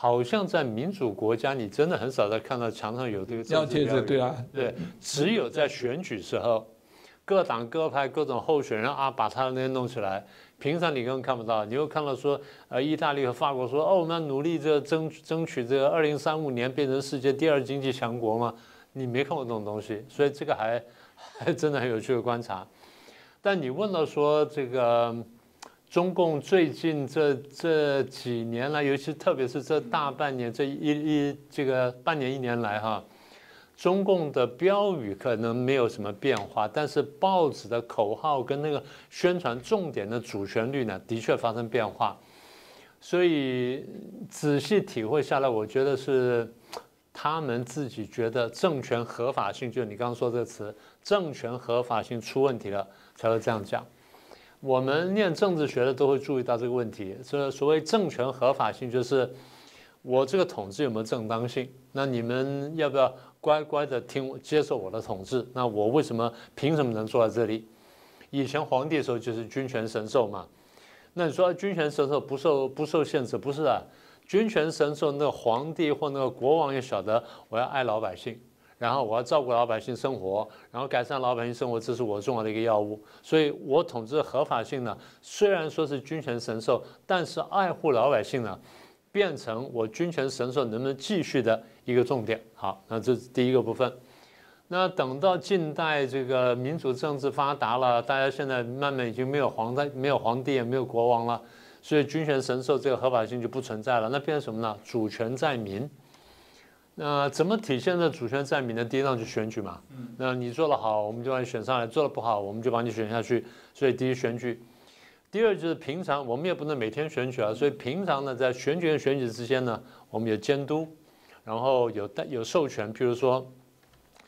好像在民主国家，你真的很少在看到墙上有这个要贴着，对啊，对，只有在选举时候，各党各派各种候选人啊，把他那些弄起来。平常你根本看不到，你又看到说，呃，意大利和法国说，哦，我们要努力这争争取这个二零三五年变成世界第二经济强国嘛？你没看过这种东西，所以这个还 还真的很有趣的观察。但你问到说这个。中共最近这这几年来，尤其特别是这大半年这一一这个半年一年来哈，中共的标语可能没有什么变化，但是报纸的口号跟那个宣传重点的主旋律呢，的确发生变化。所以仔细体会下来，我觉得是他们自己觉得政权合法性，就你刚刚说这个词，政权合法性出问题了，才会这样讲。我们念政治学的都会注意到这个问题。这所谓政权合法性，就是我这个统治有没有正当性？那你们要不要乖乖的听接受我的统治？那我为什么凭什么能坐在这里？以前皇帝的时候就是君权神授嘛。那你说君权神授不受不受限制？不是啊，君权神授，那个皇帝或那个国王也晓得我要爱老百姓。然后我要照顾老百姓生活，然后改善老百姓生活，这是我重要的一个要务。所以，我统治的合法性呢，虽然说是君权神授，但是爱护老百姓呢，变成我君权神授能不能继续的一个重点。好，那这是第一个部分。那等到近代这个民主政治发达了，大家现在慢慢已经没有皇帝、没有皇帝也没有国王了，所以君权神授这个合法性就不存在了。那变成什么呢？主权在民。那怎么体现这主权在民的？第一让去选举嘛。那你做得好，我们就把你选上来；做得不好，我们就把你选下去。所以第一选举，第二就是平常我们也不能每天选举啊。所以平常呢，在选举和选举之间呢，我们有监督，然后有有授权。譬如说，